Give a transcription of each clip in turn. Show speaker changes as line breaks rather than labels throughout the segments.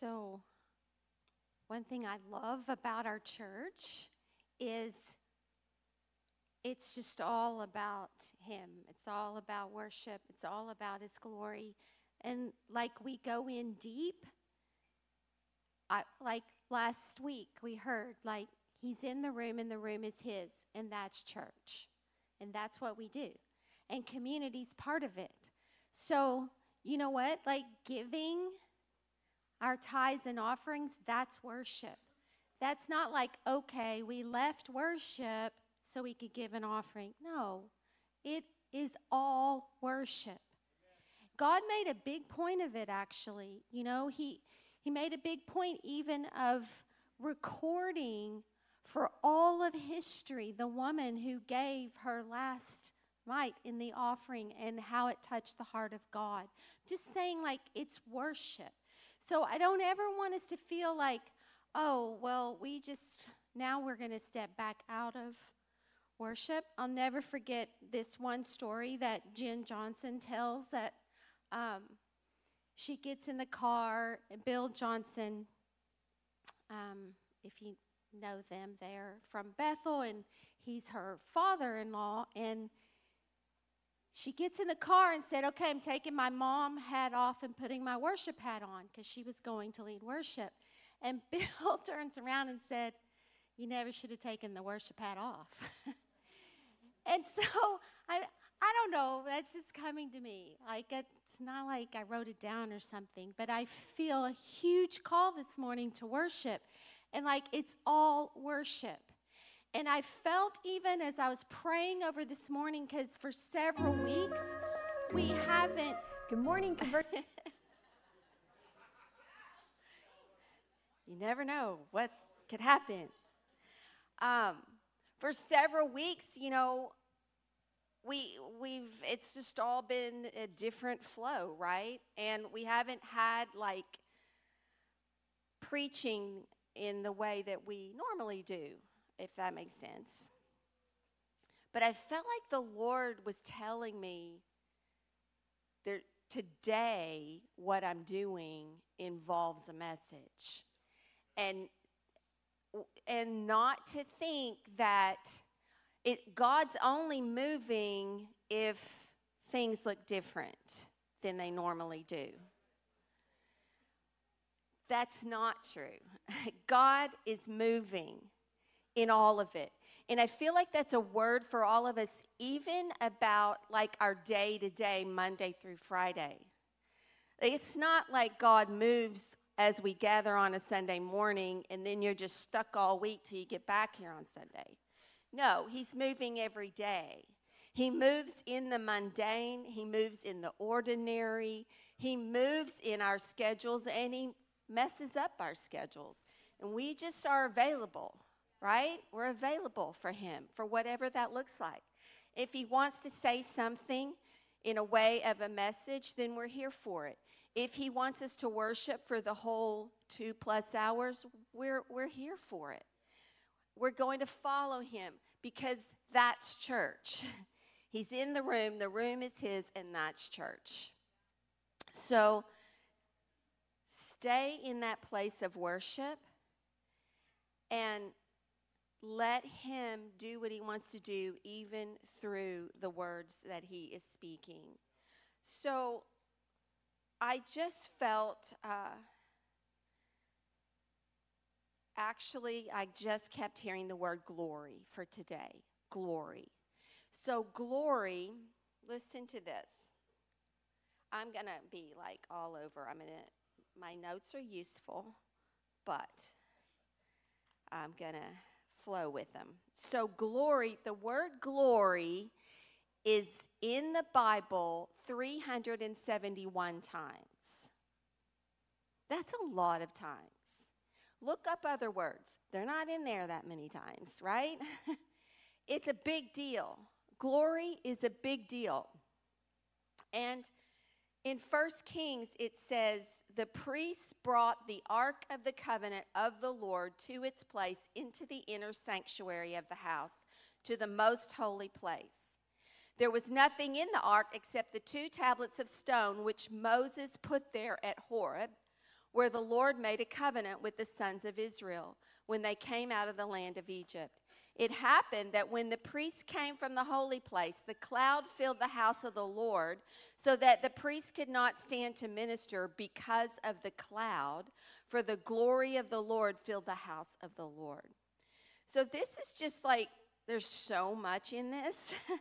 So, one thing I love about our church is it's just all about Him. It's all about worship. It's all about His glory. And like we go in deep, I, like last week we heard, like He's in the room and the room is His, and that's church. And that's what we do. And community's part of it. So, you know what? Like giving our tithes and offerings, that's worship. That's not like, okay, we left worship so we could give an offering. No, it is all worship. God made a big point of it, actually. You know, He, he made a big point even of recording for all of history the woman who gave her last mite in the offering and how it touched the heart of God. Just saying, like, it's worship. So I don't ever want us to feel like, oh, well, we just, now we're going to step back out of worship. I'll never forget this one story that Jen Johnson tells that um, she gets in the car, Bill Johnson, um, if you know them, they're from Bethel, and he's her father in law. And she gets in the car and said, Okay, I'm taking my mom hat off and putting my worship hat on because she was going to lead worship. And Bill turns around and said, You never should have taken the worship hat off. and so I, I don't know, that's just coming to me. Like, it's not like I wrote it down or something, but I feel a huge call this morning to worship. And like, it's all worship. And I felt even as I was praying over this morning, because for several weeks we haven't.
Good morning, convert.
you never know what could happen. Um, for several weeks, you know, we we've it's just all been a different flow, right? And we haven't had like preaching in the way that we normally do if that makes sense. But I felt like the Lord was telling me that today what I'm doing involves a message. And and not to think that it God's only moving if things look different than they normally do. That's not true. God is moving in all of it. And I feel like that's a word for all of us, even about like our day to day, Monday through Friday. It's not like God moves as we gather on a Sunday morning and then you're just stuck all week till you get back here on Sunday. No, He's moving every day. He moves in the mundane, He moves in the ordinary, He moves in our schedules, and He messes up our schedules. And we just are available right? We're available for Him for whatever that looks like. If He wants to say something in a way of a message, then we're here for it. If He wants us to worship for the whole two plus hours, we're, we're here for it. We're going to follow Him because that's church. He's in the room, the room is His, and that's church. So stay in that place of worship and let him do what he wants to do, even through the words that he is speaking. So I just felt, uh, actually, I just kept hearing the word glory for today. Glory. So, glory, listen to this. I'm going to be like all over. I'm going to, my notes are useful, but I'm going to flow with them. So, glory, the word glory is in the Bible 371 times. That's a lot of times. Look up other words, they're not in there that many times, right? it's a big deal. Glory is a big deal. And in First Kings, it says, The priests brought the ark of the covenant of the Lord to its place into the inner sanctuary of the house, to the most holy place. There was nothing in the ark except the two tablets of stone which Moses put there at Horeb, where the Lord made a covenant with the sons of Israel when they came out of the land of Egypt. It happened that when the priests came from the holy place, the cloud filled the house of the Lord, so that the priests could not stand to minister because of the cloud, for the glory of the Lord filled the house of the Lord. So this is just like there's so much in this,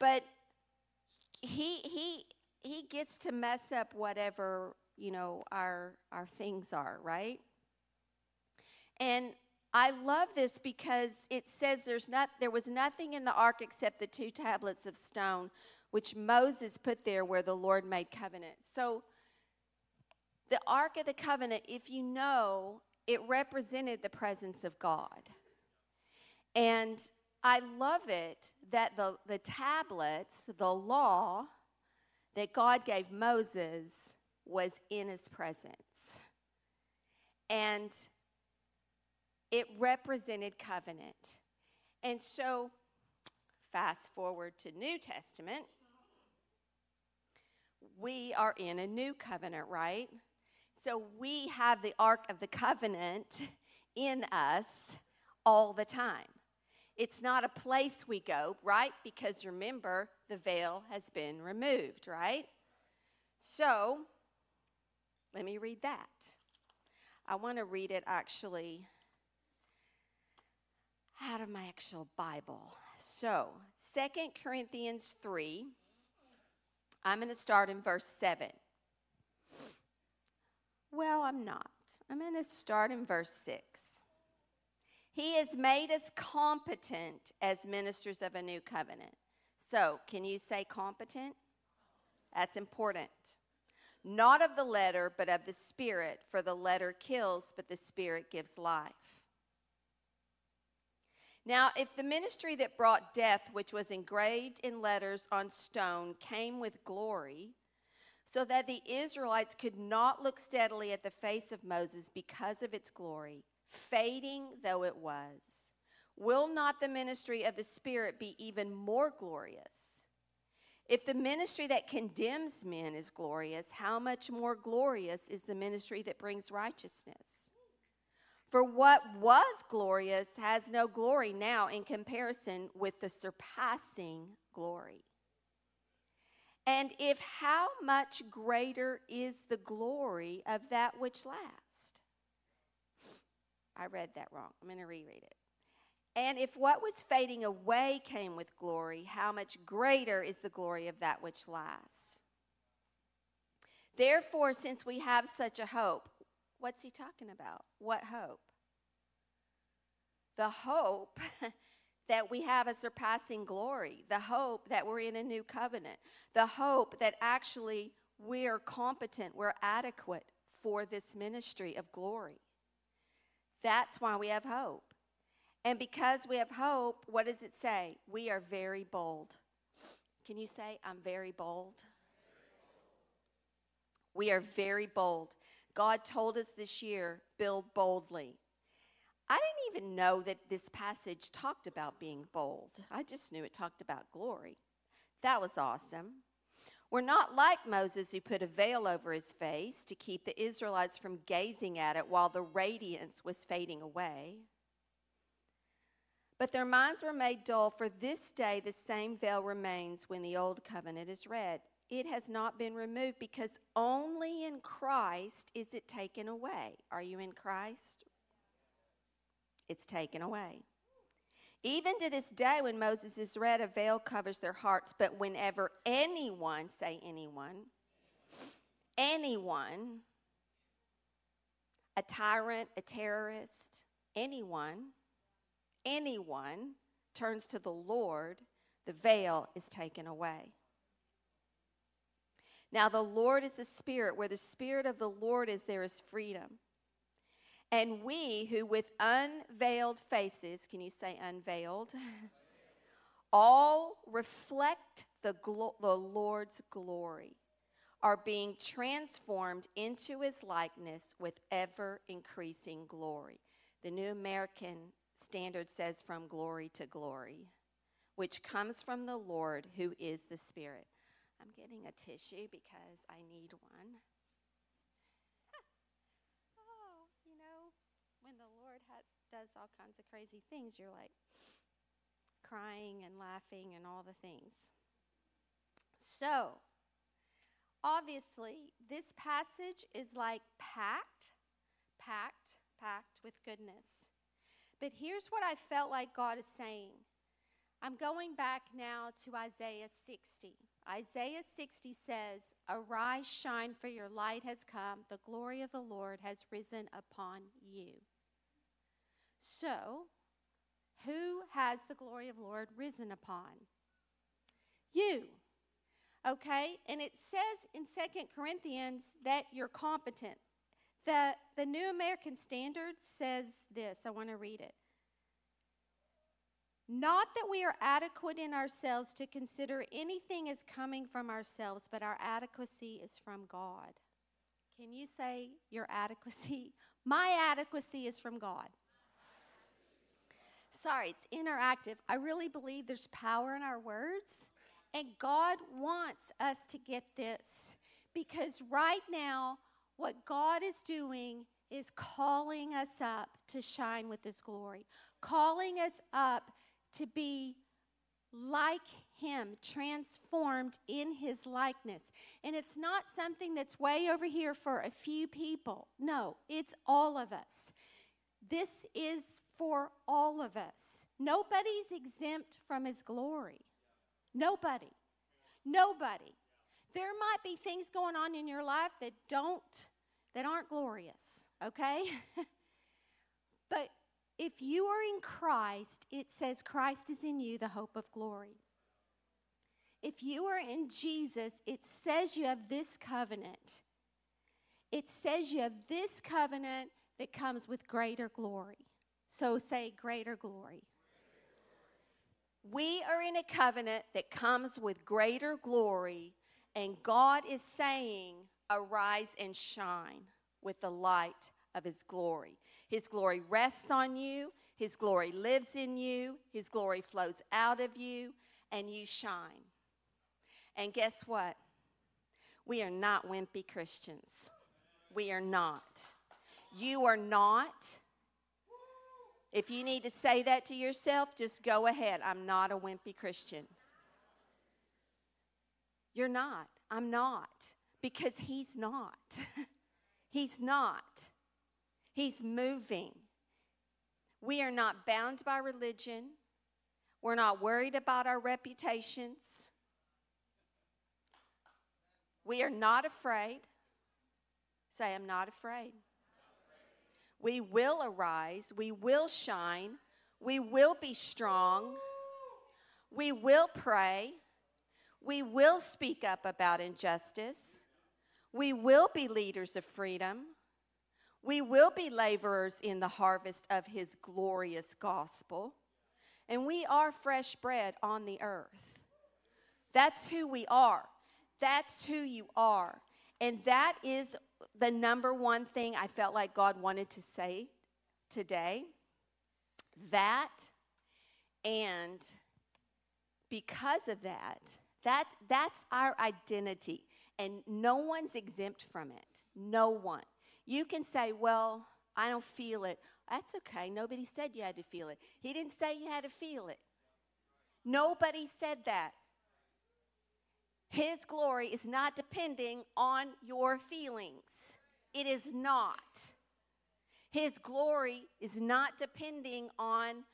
but he he he gets to mess up whatever you know our our things are, right? And I love this because it says there's not, there was nothing in the ark except the two tablets of stone which Moses put there where the Lord made covenant. So the ark of the covenant, if you know, it represented the presence of God. And I love it that the, the tablets, the law that God gave Moses was in his presence. And it represented covenant. And so, fast forward to New Testament, we are in a new covenant, right? So we have the Ark of the Covenant in us all the time. It's not a place we go, right? Because remember, the veil has been removed, right? So, let me read that. I want to read it actually out of my actual Bible. So, Second Corinthians 3, I'm going to start in verse 7. Well, I'm not. I'm going to start in verse 6. He has made us competent as ministers of a new covenant. So, can you say competent? That's important. Not of the letter, but of the Spirit, for the letter kills, but the Spirit gives life. Now, if the ministry that brought death, which was engraved in letters on stone, came with glory, so that the Israelites could not look steadily at the face of Moses because of its glory, fading though it was, will not the ministry of the Spirit be even more glorious? If the ministry that condemns men is glorious, how much more glorious is the ministry that brings righteousness? For what was glorious has no glory now in comparison with the surpassing glory. And if how much greater is the glory of that which lasts? I read that wrong. I'm going to reread it. And if what was fading away came with glory, how much greater is the glory of that which lasts? Therefore, since we have such a hope, What's he talking about? What hope? The hope that we have a surpassing glory, the hope that we're in a new covenant, the hope that actually we're competent, we're adequate for this ministry of glory. That's why we have hope. And because we have hope, what does it say? We are very bold. Can you say, I'm very bold? We are very bold. God told us this year, build boldly. I didn't even know that this passage talked about being bold. I just knew it talked about glory. That was awesome. We're not like Moses, who put a veil over his face to keep the Israelites from gazing at it while the radiance was fading away. But their minds were made dull, for this day the same veil remains when the old covenant is read it has not been removed because only in Christ is it taken away. Are you in Christ? It's taken away. Even to this day, when Moses is read, a veil covers their hearts. But whenever anyone, say anyone, anyone, a tyrant, a terrorist, anyone, anyone turns to the Lord, the veil is taken away. Now, the Lord is the Spirit. Where the Spirit of the Lord is, there is freedom. And we who with unveiled faces, can you say unveiled? all reflect the, glo- the Lord's glory, are being transformed into his likeness with ever increasing glory. The New American Standard says from glory to glory, which comes from the Lord who is the Spirit. I'm getting a tissue because I need one.
Oh, you know, when the Lord ha- does all kinds of crazy things, you're like crying and laughing and all the things. So, obviously, this passage is like packed, packed, packed with goodness. But here's what I felt like God is saying. I'm going back now to Isaiah 60. Isaiah 60 says, Arise, shine, for your light has come. The glory of the Lord has risen upon you. So, who has the glory of Lord risen upon? You. Okay? And it says in Second Corinthians that you're competent. The, the New American Standard says this. I want to read it. Not that we are adequate in ourselves to consider anything as coming from ourselves, but our adequacy is from God. Can you say your adequacy? My adequacy is from God. Sorry, it's interactive. I really believe there's power in our words, and God wants us to get this because right now, what God is doing is calling us up to shine with His glory, calling us up to be like him, transformed in his likeness. And it's not something that's way over here for a few people. No, it's all of us. This is for all of us. Nobody's exempt from his glory. Nobody. Nobody. There might be things going on in your life that don't that aren't glorious, okay? but if you are in Christ, it says Christ is in you, the hope of glory. If you are in Jesus, it says you have this covenant. It says you have this covenant that comes with greater glory. So say, greater glory.
We are in a covenant that comes with greater glory, and God is saying, Arise and shine with the light of His glory. His glory rests on you, His glory lives in you, His glory flows out of you, and you shine. And guess what? We are not wimpy Christians. We are not. You are not. If you need to say that to yourself, just go ahead. I'm not a wimpy Christian. You're not. I'm not. Because He's not. he's not. He's moving. We are not bound by religion. We're not worried about our reputations. We are not afraid. Say, I'm not afraid. We will arise. We will shine. We will be strong. We will pray. We will speak up about injustice. We will be leaders of freedom. We will be laborers in the harvest of his glorious gospel. And we are fresh bread on the earth. That's who we are. That's who you are. And that is the number one thing I felt like God wanted to say today. That and because of that, that that's our identity and no one's exempt from it. No one. You can say, "Well, I don't feel it." That's okay. Nobody said you had to feel it. He didn't say you had to feel it. Nobody said that. His glory is not depending on your feelings. It is not. His glory is not depending on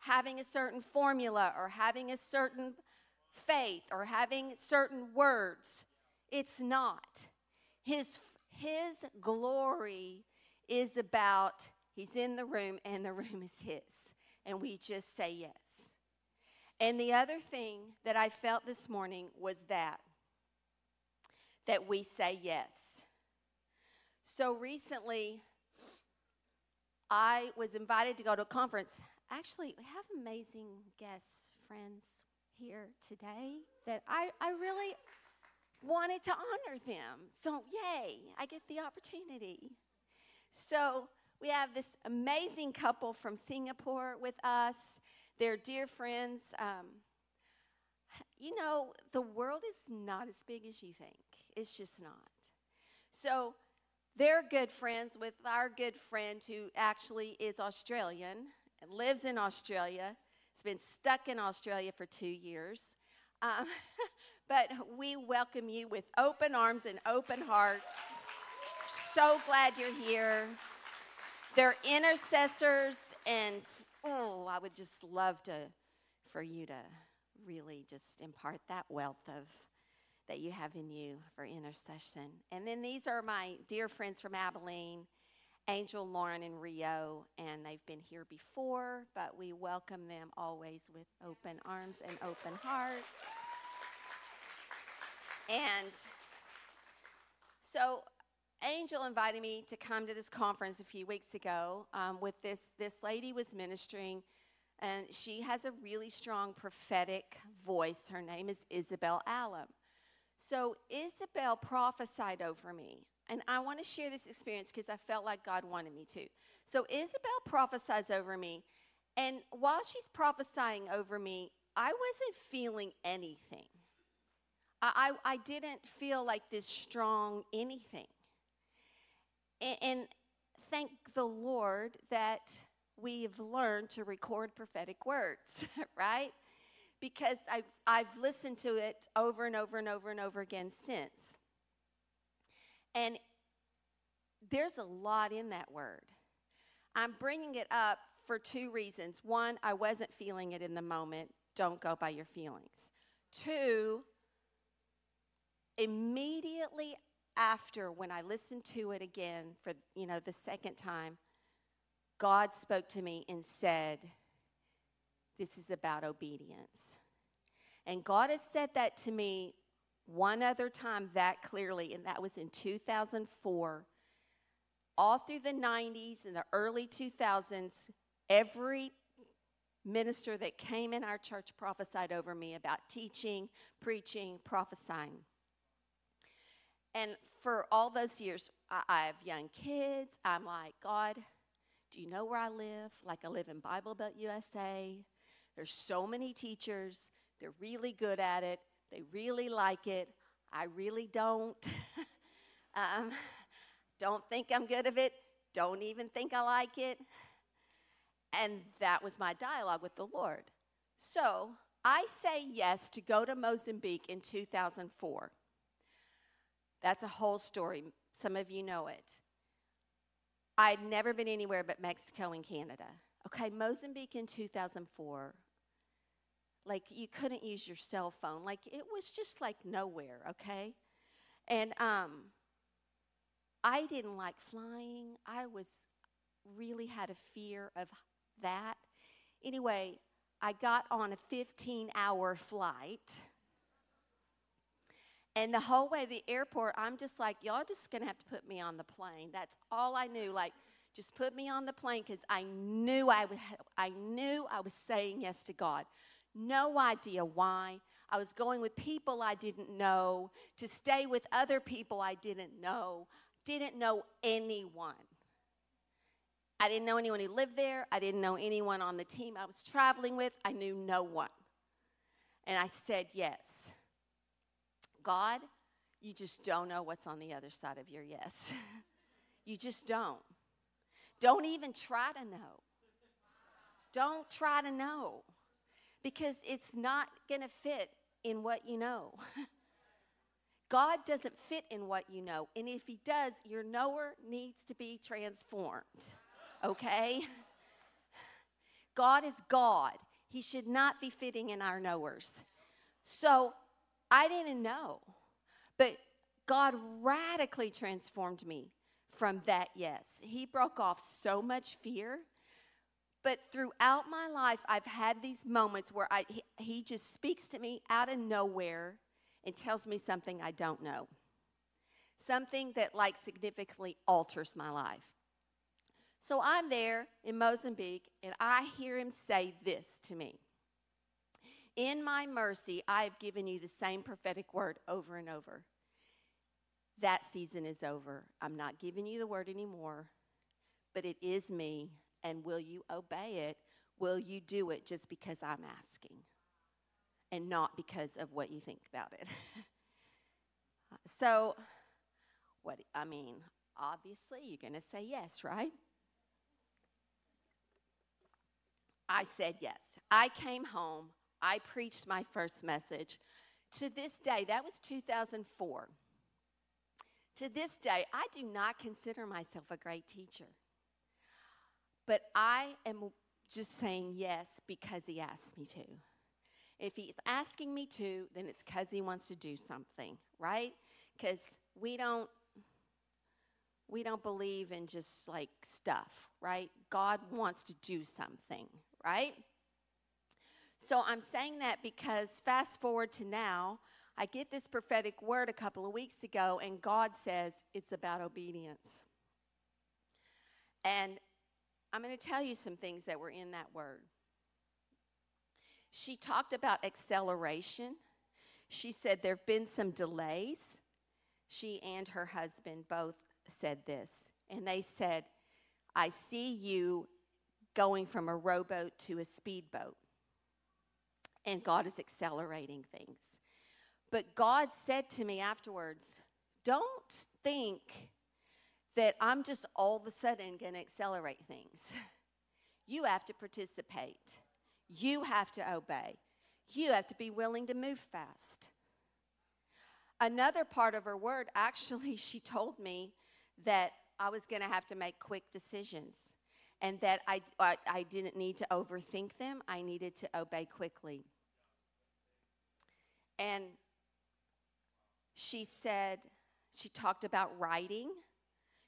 having a certain formula or having a certain faith or having certain words. It's not. His, his glory is about, he's in the room and the room is his. And we just say yes. And the other thing that I felt this morning was that that we say yes. So recently, I was invited to go to a conference. Actually, we have amazing guests, friends here today that I, I really wanted to honor them. So, yay, I get the opportunity. So, we have this amazing couple from Singapore with us. They're dear friends. Um, you know, the world is not as big as you think. It's just not. So they're good friends with our good friend who actually is Australian and lives in Australia. Has been stuck in Australia for two years. Um, but we welcome you with open arms and open hearts. So glad you're here. They're intercessors, and oh, I would just love to for you to really just impart that wealth of that you have in you for intercession. And then these are my dear friends from Abilene, Angel, Lauren, and Rio, and they've been here before, but we welcome them always with open arms and open hearts. And so Angel invited me to come to this conference a few weeks ago um, with this, this lady was ministering and she has a really strong prophetic voice. Her name is Isabel Allum. So Isabel prophesied over me, and I want to share this experience because I felt like God wanted me to. So Isabel prophesies over me, and while she's prophesying over me, I wasn't feeling anything. I, I, I didn't feel like this strong anything. And, and thank the Lord that we've learned to record prophetic words, right? Because I've, I've listened to it over and over and over and over again since. And there's a lot in that word. I'm bringing it up for two reasons. One, I wasn't feeling it in the moment. Don't go by your feelings. Two, immediately after when I listened to it again for you know the second time, God spoke to me and said, This is about obedience. And God has said that to me one other time that clearly, and that was in 2004. All through the 90s and the early 2000s, every minister that came in our church prophesied over me about teaching, preaching, prophesying. And for all those years, I, I have young kids. I'm like, God, do you know where I live? Like, I live in Bible Belt USA. There's so many teachers. They're really good at it. They really like it. I really don't. um, don't think I'm good at it. Don't even think I like it. And that was my dialogue with the Lord. So I say yes to go to Mozambique in 2004. That's a whole story. Some of you know it. I'd never been anywhere but Mexico and Canada. Okay, Mozambique in 2004. Like you couldn't use your cell phone. Like it was just like nowhere, okay? And um I didn't like flying. I was really had a fear of that. Anyway, I got on a 15 hour flight and the whole way to the airport, I'm just like, y'all just gonna have to put me on the plane. That's all I knew. Like, just put me on the plane because I knew I was, I knew I was saying yes to God. No idea why. I was going with people I didn't know to stay with other people I didn't know. Didn't know anyone. I didn't know anyone who lived there. I didn't know anyone on the team I was traveling with. I knew no one. And I said yes. God, you just don't know what's on the other side of your yes. you just don't. Don't even try to know. Don't try to know because it's not going to fit in what you know. God doesn't fit in what you know. And if He does, your knower needs to be transformed. Okay? God is God. He should not be fitting in our knowers. So I didn't know. But God radically transformed me from that yes. He broke off so much fear. But throughout my life, I've had these moments where I, he, he just speaks to me out of nowhere and tells me something I don't know. Something that, like, significantly alters my life. So I'm there in Mozambique, and I hear him say this to me in my mercy, I have given you the same prophetic word over and over. That season is over. I'm not giving you the word anymore, but it is me. And will you obey it? Will you do it just because I'm asking and not because of what you think about it? so, what I mean, Obviously, you're going to say yes, right? I said yes. I came home. I preached my first message. To this day, that was 2004. To this day, I do not consider myself a great teacher. But I am just saying yes because he asked me to. If he's asking me to, then it's because he wants to do something, right? Because we don't we don't believe in just like stuff, right? God wants to do something, right? So I'm saying that because fast forward to now, I get this prophetic word a couple of weeks ago, and God says it's about obedience. And I'm going to tell you some things that were in that word. She talked about acceleration. She said there have been some delays. She and her husband both said this, and they said, I see you going from a rowboat to a speedboat, and God is accelerating things. But God said to me afterwards, Don't think that I'm just all of a sudden going to accelerate things. You have to participate, you have to obey, you have to be willing to move fast. Another part of her word, actually, she told me that I was going to have to make quick decisions and that I, I, I, didn't need to overthink them. I needed to obey quickly. And she said, she talked about writing,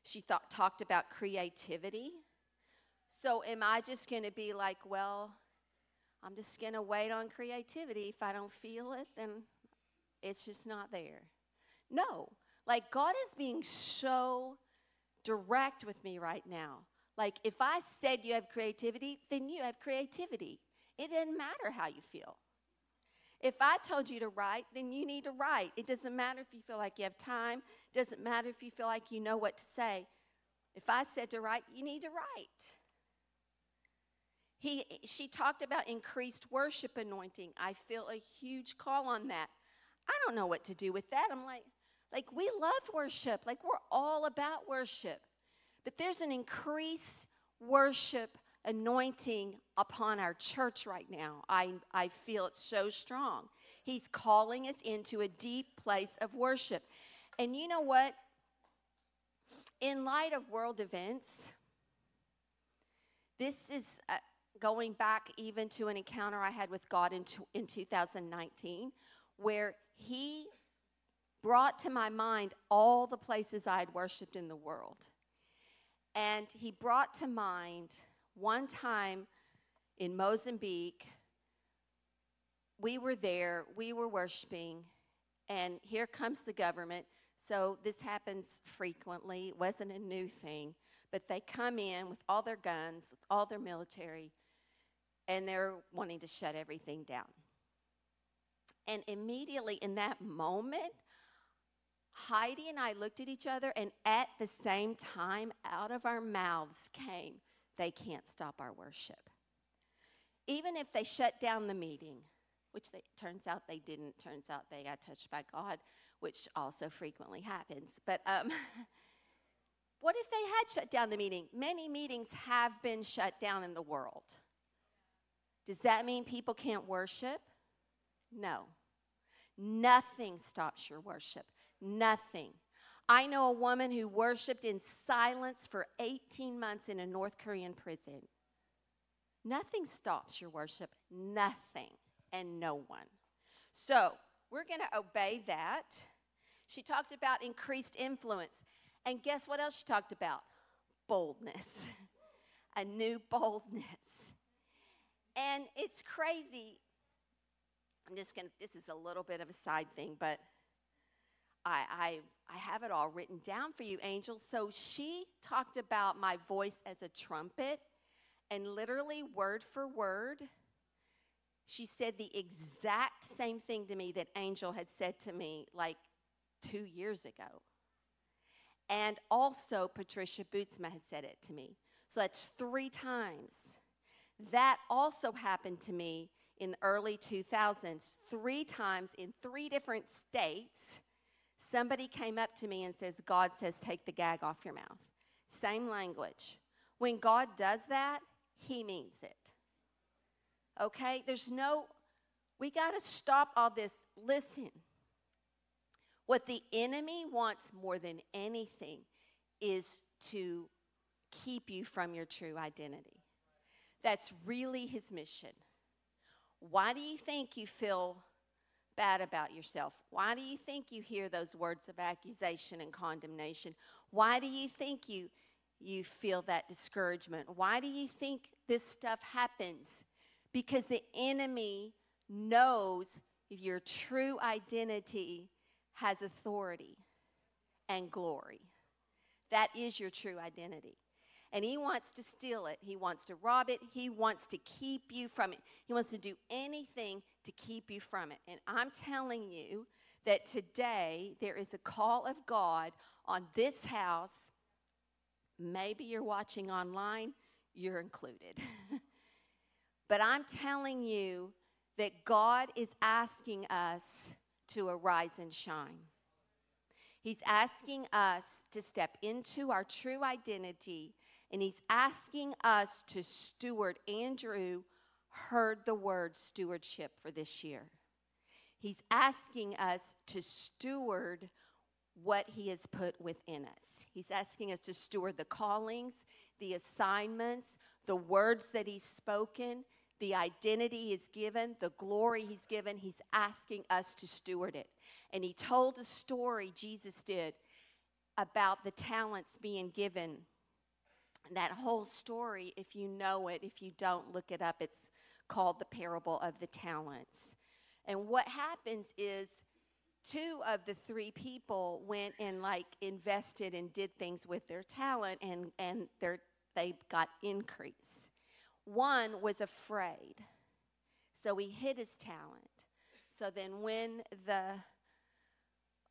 she thought, talked about creativity. So, am I just going to be like, well, I'm just going to wait on creativity? If I don't feel it, then it's just not there. No, like, God is being so direct with me right now. Like, if I said you have creativity, then you have creativity. It doesn't matter how you feel. If I told you to write, then you need to write. It doesn't matter if you feel like you have time, it doesn't matter if you feel like you know what to say. If I said to write, you need to write. He, she talked about increased worship anointing. I feel a huge call on that. I don't know what to do with that. I'm like, like, we love worship, like, we're all about worship. But there's an increased worship anointing upon our church right now. I, I feel it so strong. He's calling us into a deep place of worship. And you know what? In light of world events, this is uh, going back even to an encounter I had with God in, in 2019, where He brought to my mind all the places I had worshiped in the world. And he brought to mind one time in Mozambique, we were there, we were worshiping, and here comes the government. So this happens frequently. It wasn't a new thing, but they come in with all their guns, with all their military, and they're wanting to shut everything down. And immediately in that moment, Heidi and I looked at each other, and at the same time, out of our mouths came, They can't stop our worship. Even if they shut down the meeting, which they, turns out they didn't, turns out they got touched by God, which also frequently happens. But um, what if they had shut down the meeting? Many meetings have been shut down in the world. Does that mean people can't worship? No. Nothing stops your worship. Nothing. I know a woman who worshiped in silence for 18 months in a North Korean prison. Nothing stops your worship. Nothing and no one. So we're going to obey that. She talked about increased influence. And guess what else she talked about? Boldness. a new boldness. And it's crazy. I'm just going to, this is a little bit of a side thing, but I, I, I have it all written down for you, Angel. So she talked about my voice as a trumpet, and literally, word for word, she said the exact same thing to me that Angel had said to me like two years ago. And also, Patricia Bootsma has said it to me. So that's three times. That also happened to me in the early 2000s, three times in three different states Somebody came up to me and says, God says, take the gag off your mouth. Same language. When God does that, He means it. Okay? There's no, we got to stop all this. Listen. What the enemy wants more than anything is to keep you from your true identity. That's really his mission. Why do you think you feel bad about yourself? Why do you think you hear those words of accusation and condemnation? Why do you think you you feel that discouragement? Why do you think this stuff happens? Because the enemy knows your true identity has authority and glory. That is your true identity and he wants to steal it. He wants to rob it. He wants to keep you from it. He wants to do anything to keep you from it. And I'm telling you that today there is a call of God on this house. Maybe you're watching online, you're included. but I'm telling you that God is asking us to arise and shine. He's asking us to step into our true identity and he's asking us to steward. Andrew heard the word stewardship for this year. He's asking us to steward what he has put within us. He's asking us to steward the callings, the assignments, the words that he's spoken, the identity he's given, the glory he's given. He's asking us to steward it. And he told a story, Jesus did, about the talents being given that whole story, if you know it, if you don't, look it up. It's called the parable of the talents. And what happens is two of the three people went and like invested and did things with their talent and, and their, they got increase. One was afraid, so he hid his talent. So then when the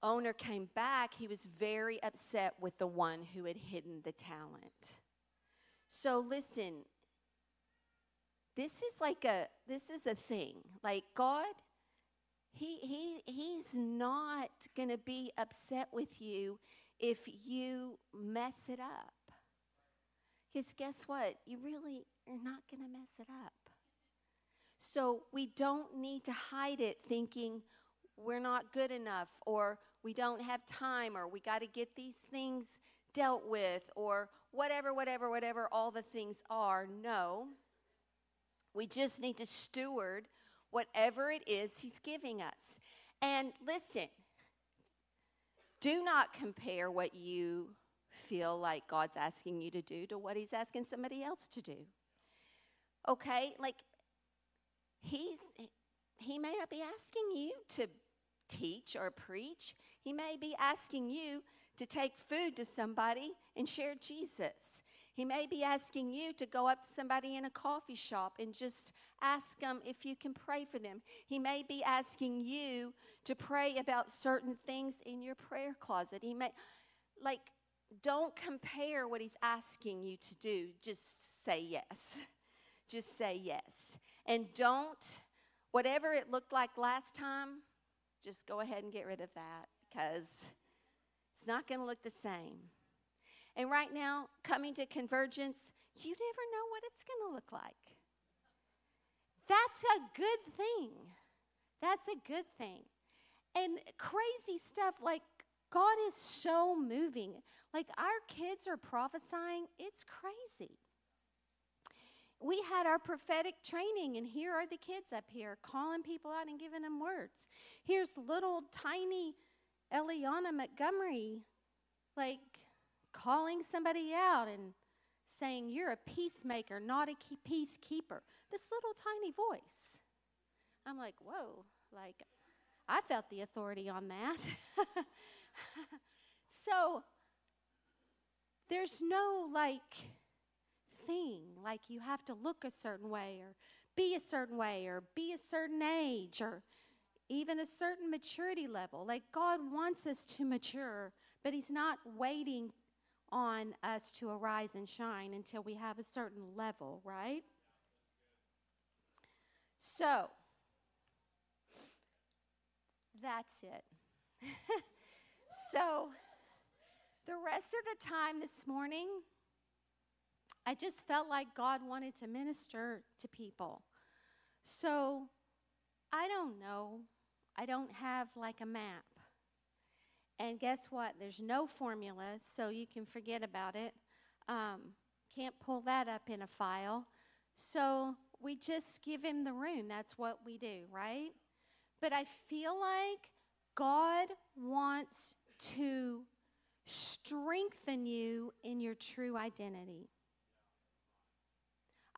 owner came back, he was very upset with the one who had hidden the talent. So listen, this is like a this is a thing. Like God, he he he's not going to be upset with you if you mess it up. Cuz guess what? You really are not going to mess it up. So we don't need to hide it thinking we're not good enough or we don't have time or we got to get these things dealt with or whatever, whatever, whatever all the things are. No. We just need to steward whatever it is He's giving us. And listen, do not compare what you feel like God's asking you to do to what He's asking somebody else to do. Okay? Like, He's. He may not be asking you to teach or preach. He may be asking you to take food to somebody and share Jesus. He may be asking you to go up to somebody in a coffee shop and just ask them if you can pray for them. He may be asking you to pray about certain things in your prayer closet. He may, like, don't compare what he's asking you to do. Just say yes. Just say yes. And don't, whatever it looked like last time, just go ahead and get rid of that because not going to look the same. And right now, coming to convergence, you never know what it's going to look like. That's a good thing. That's a good thing. And crazy stuff like God is so moving. Like our kids are prophesying, it's crazy. We had our prophetic training, and here are the kids up here calling people out and giving them words. Here's little tiny Eliana Montgomery, like calling somebody out and saying, You're a peacemaker, not a peacekeeper. This little tiny voice. I'm like, Whoa, like, I felt the authority on that. so, there's no like thing, like you have to look a certain way or be a certain way or be a certain age or even a certain maturity level. Like God wants us to mature, but He's not waiting on us to arise and shine until we have a certain level, right? So, that's it. So, the rest of the time this morning, I just felt like God wanted to minister to people. So, I don't know. I don't have like a map. And guess what? There's no formula, so you can forget about it. Um, can't pull that up in a file. So we just give him the room. That's what we do, right? But I feel like God wants to strengthen you in your true identity.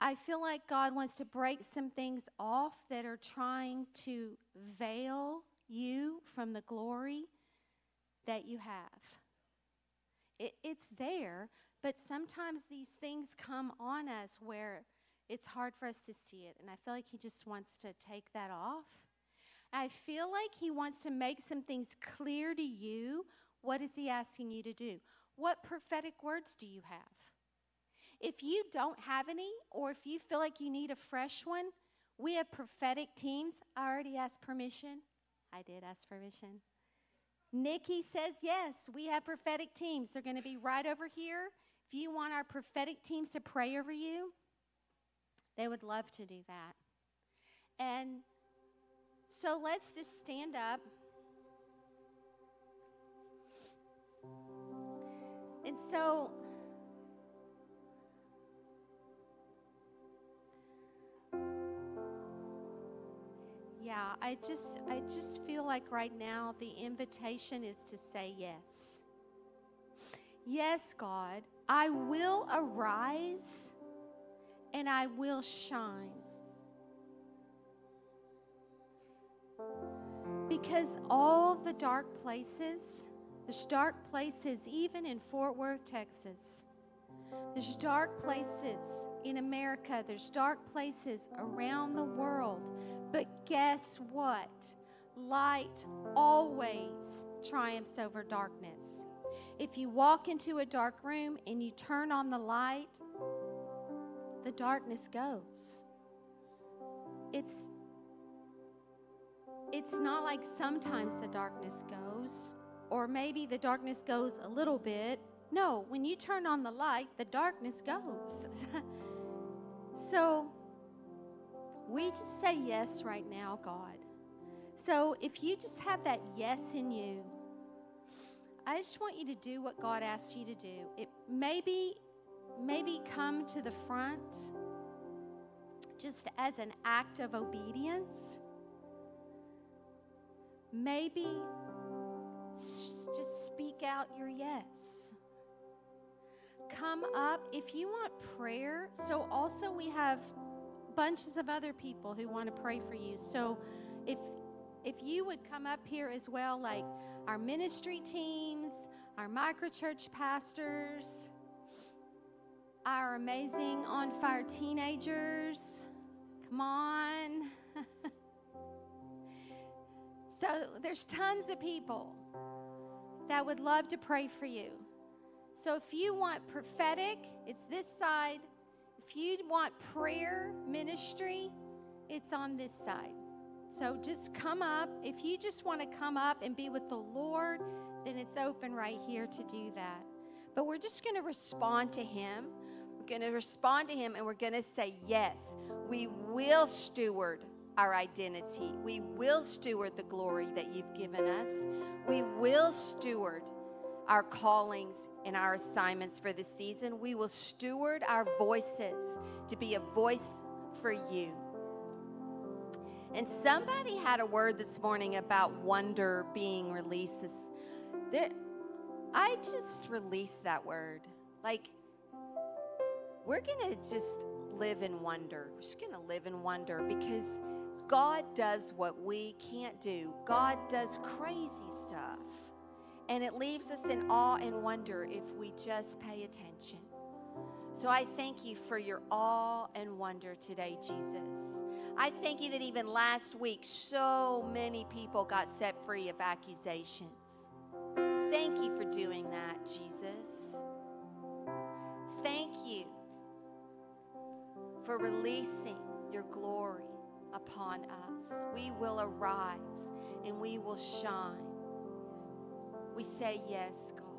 I feel like God wants to break some things off that are trying to veil you from the glory that you have. It, it's there, but sometimes these things come on us where it's hard for us to see it. And I feel like He just wants to take that off. I feel like He wants to make some things clear to you. What is He asking you to do? What prophetic words do you have? If you don't have any, or if you feel like you need a fresh one, we have prophetic teams. I already asked permission. I did ask permission. Nikki says yes, we have prophetic teams. They're going to be right over here. If you want our prophetic teams to pray over you, they would love to do that. And so let's just stand up. And so Yeah, I just I just feel like right now the invitation is to say yes. Yes, God, I will arise and I will shine. Because all the dark places, there's dark places even in Fort Worth, Texas. There's dark places in America. There's dark places around the world but guess what? Light always triumphs over darkness. If you walk into a dark room and you turn on the light, the darkness goes. It's it's not like sometimes the darkness goes or maybe the darkness goes a little bit. No, when you turn on the light, the darkness goes. so we just say yes right now, God. So if you just have that yes in you, I just want you to do what God asks you to do. It maybe maybe come to the front just as an act of obedience. Maybe just speak out your yes. Come up if you want prayer. So also we have bunches of other people who want to pray for you. So if if you would come up here as well, like our ministry teams, our microchurch pastors, our amazing on fire teenagers, come on. so there's tons of people that would love to pray for you. So if you want prophetic, it's this side. If you want prayer ministry, it's on this side. So just come up. If you just want to come up and be with the Lord, then it's open right here to do that. But we're just going to respond to Him. We're going to respond to Him and we're going to say, Yes, we will steward our identity. We will steward the glory that you've given us. We will steward our callings and our assignments for the season. We will steward our voices to be a voice for you. And somebody had a word this morning about wonder being released. This, there, I just released that word. Like, we're going to just live in wonder. We're just going to live in wonder because God does what we can't do. God does crazy stuff. And it leaves us in awe and wonder if we just pay attention. So I thank you for your awe and wonder today, Jesus. I thank you that even last week, so many people got set free of accusations. Thank you for doing that, Jesus. Thank you for releasing your glory upon us. We will arise and we will shine We say yes, God.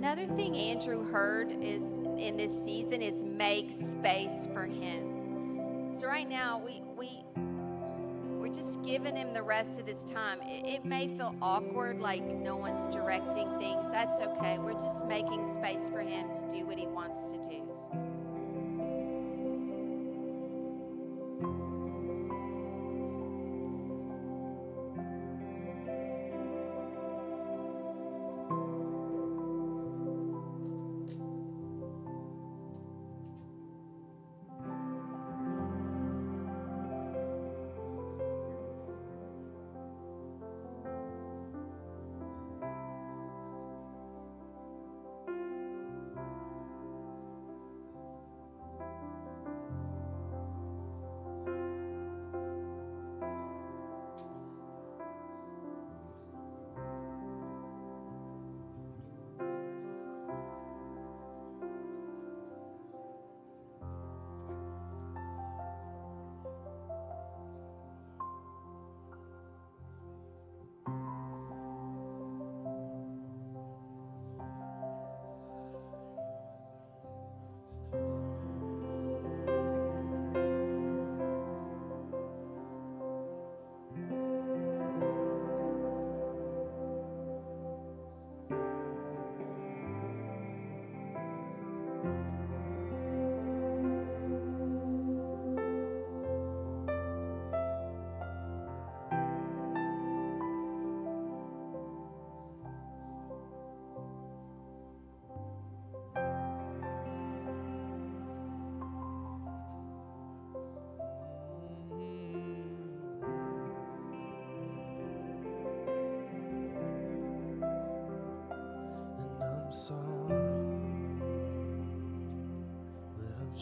Another thing Andrew heard is in this season is make space for him. So right now we we we're just giving him the rest of this time. It, it may feel awkward, like no one's directing things. That's okay. We're just making space for him to do what he wants to do.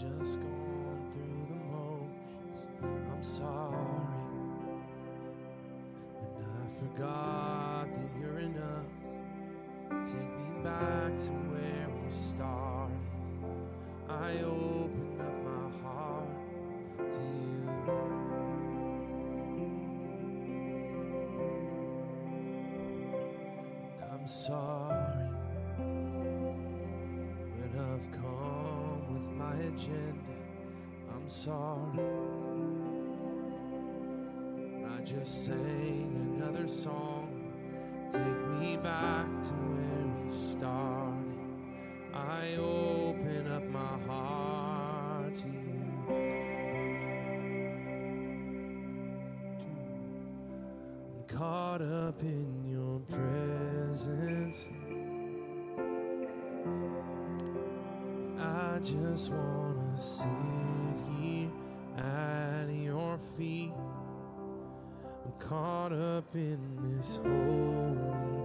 Just gone through the motions. I'm sorry, and I forgot that you're enough. Take me back to where we started. I open up my heart to you. And I'm sorry, agenda. I'm sorry. I just sang another song. Take me back to where we started. I open up my heart to you. I'm caught up in your presence. I just wanna sit here at your feet. I'm caught up in this holy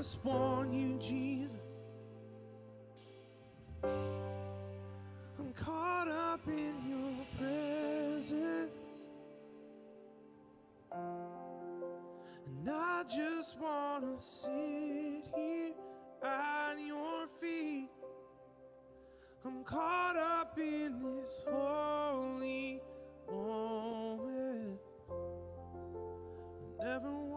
just want you, Jesus. I'm caught up in your presence. And I just want to sit here at your feet. I'm caught up in this holy moment. Never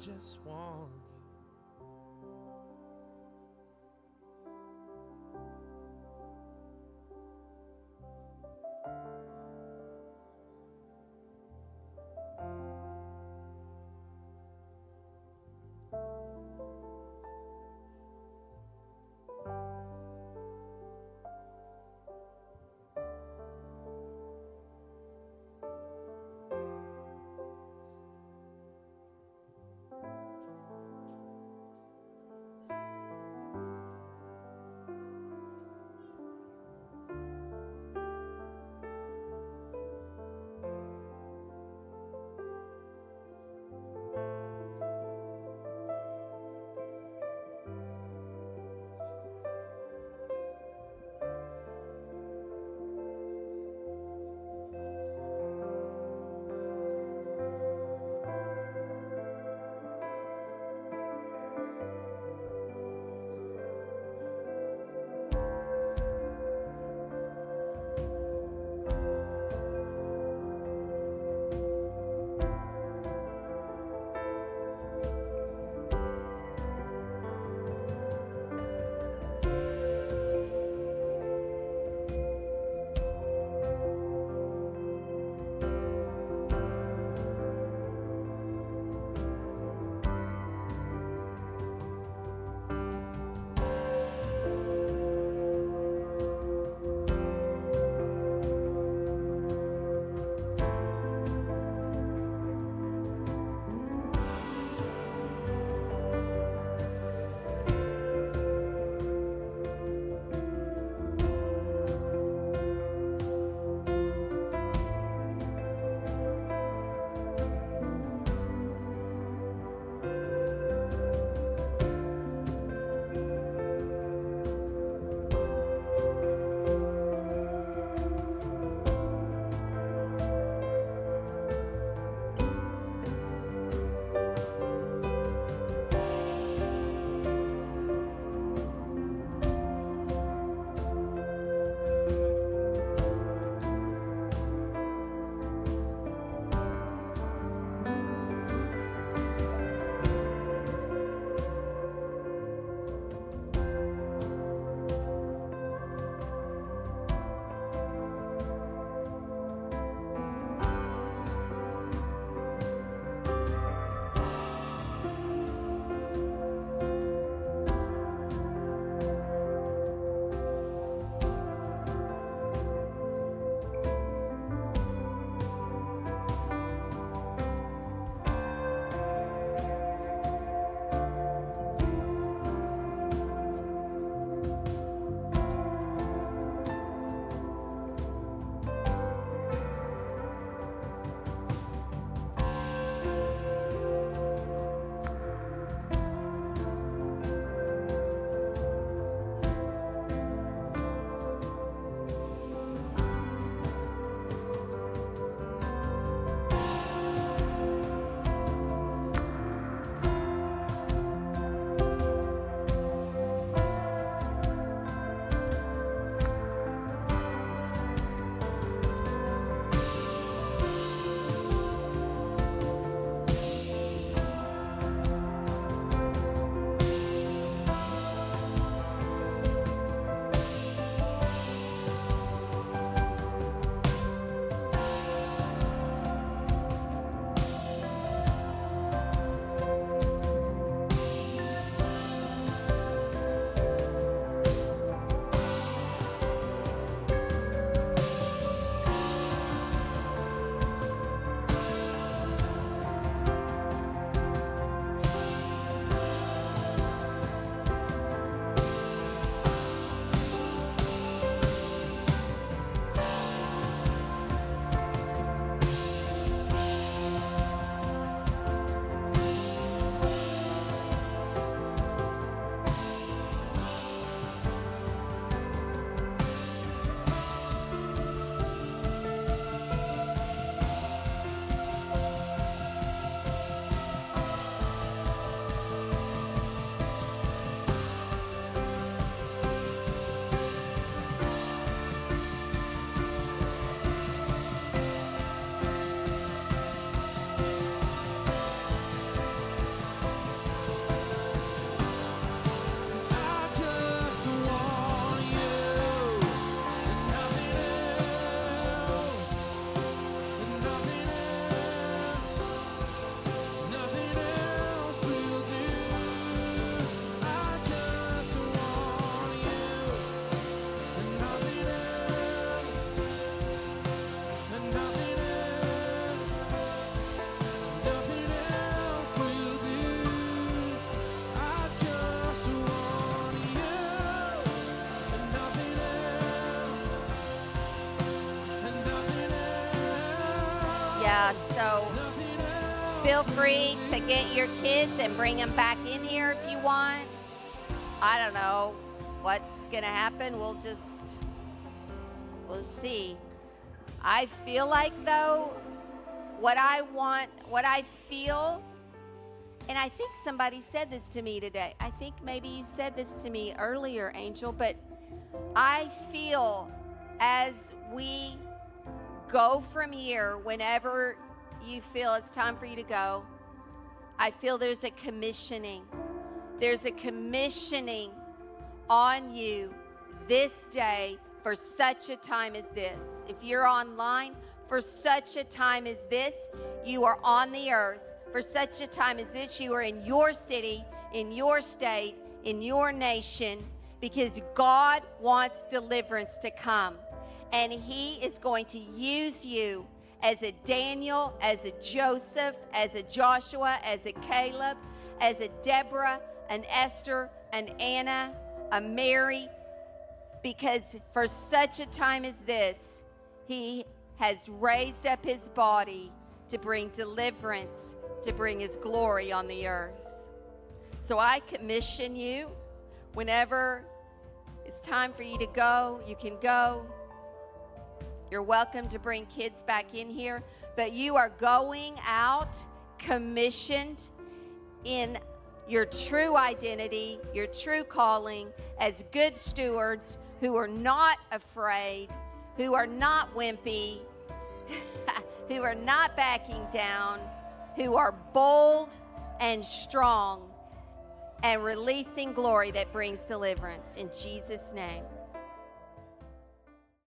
just want
feel free to get your kids and bring them back in here if you want. I don't know what's going to happen. We'll just, we'll see. I feel like, though, what I want, what I feel, and I think somebody said this to me today. I think maybe you said this to me earlier, Angel, but I feel as we go from here, whenever you feel it's time for you to go, I feel there's a commissioning. There's a commissioning on you this day for such a time as this. If you're online, for such a time as this, you are on the earth. For such a time as this, you are in your city, in your state, in your nation, because God wants deliverance to come. And He is going to use you as a Daniel, as a Joseph, as a Joshua, as a Caleb, as a Deborah, an Esther, an Anna, a Mary, because for such a time as this, He has raised up His body to bring deliverance, to bring His glory on the earth. So I commission you whenever it's time for you to go, you can go. You're welcome to bring kids back in here, but you are going out commissioned in your true identity, your true calling as good stewards who are not afraid, who are not wimpy, who are not backing down, who are bold and strong and releasing glory that brings deliverance. In Jesus' name.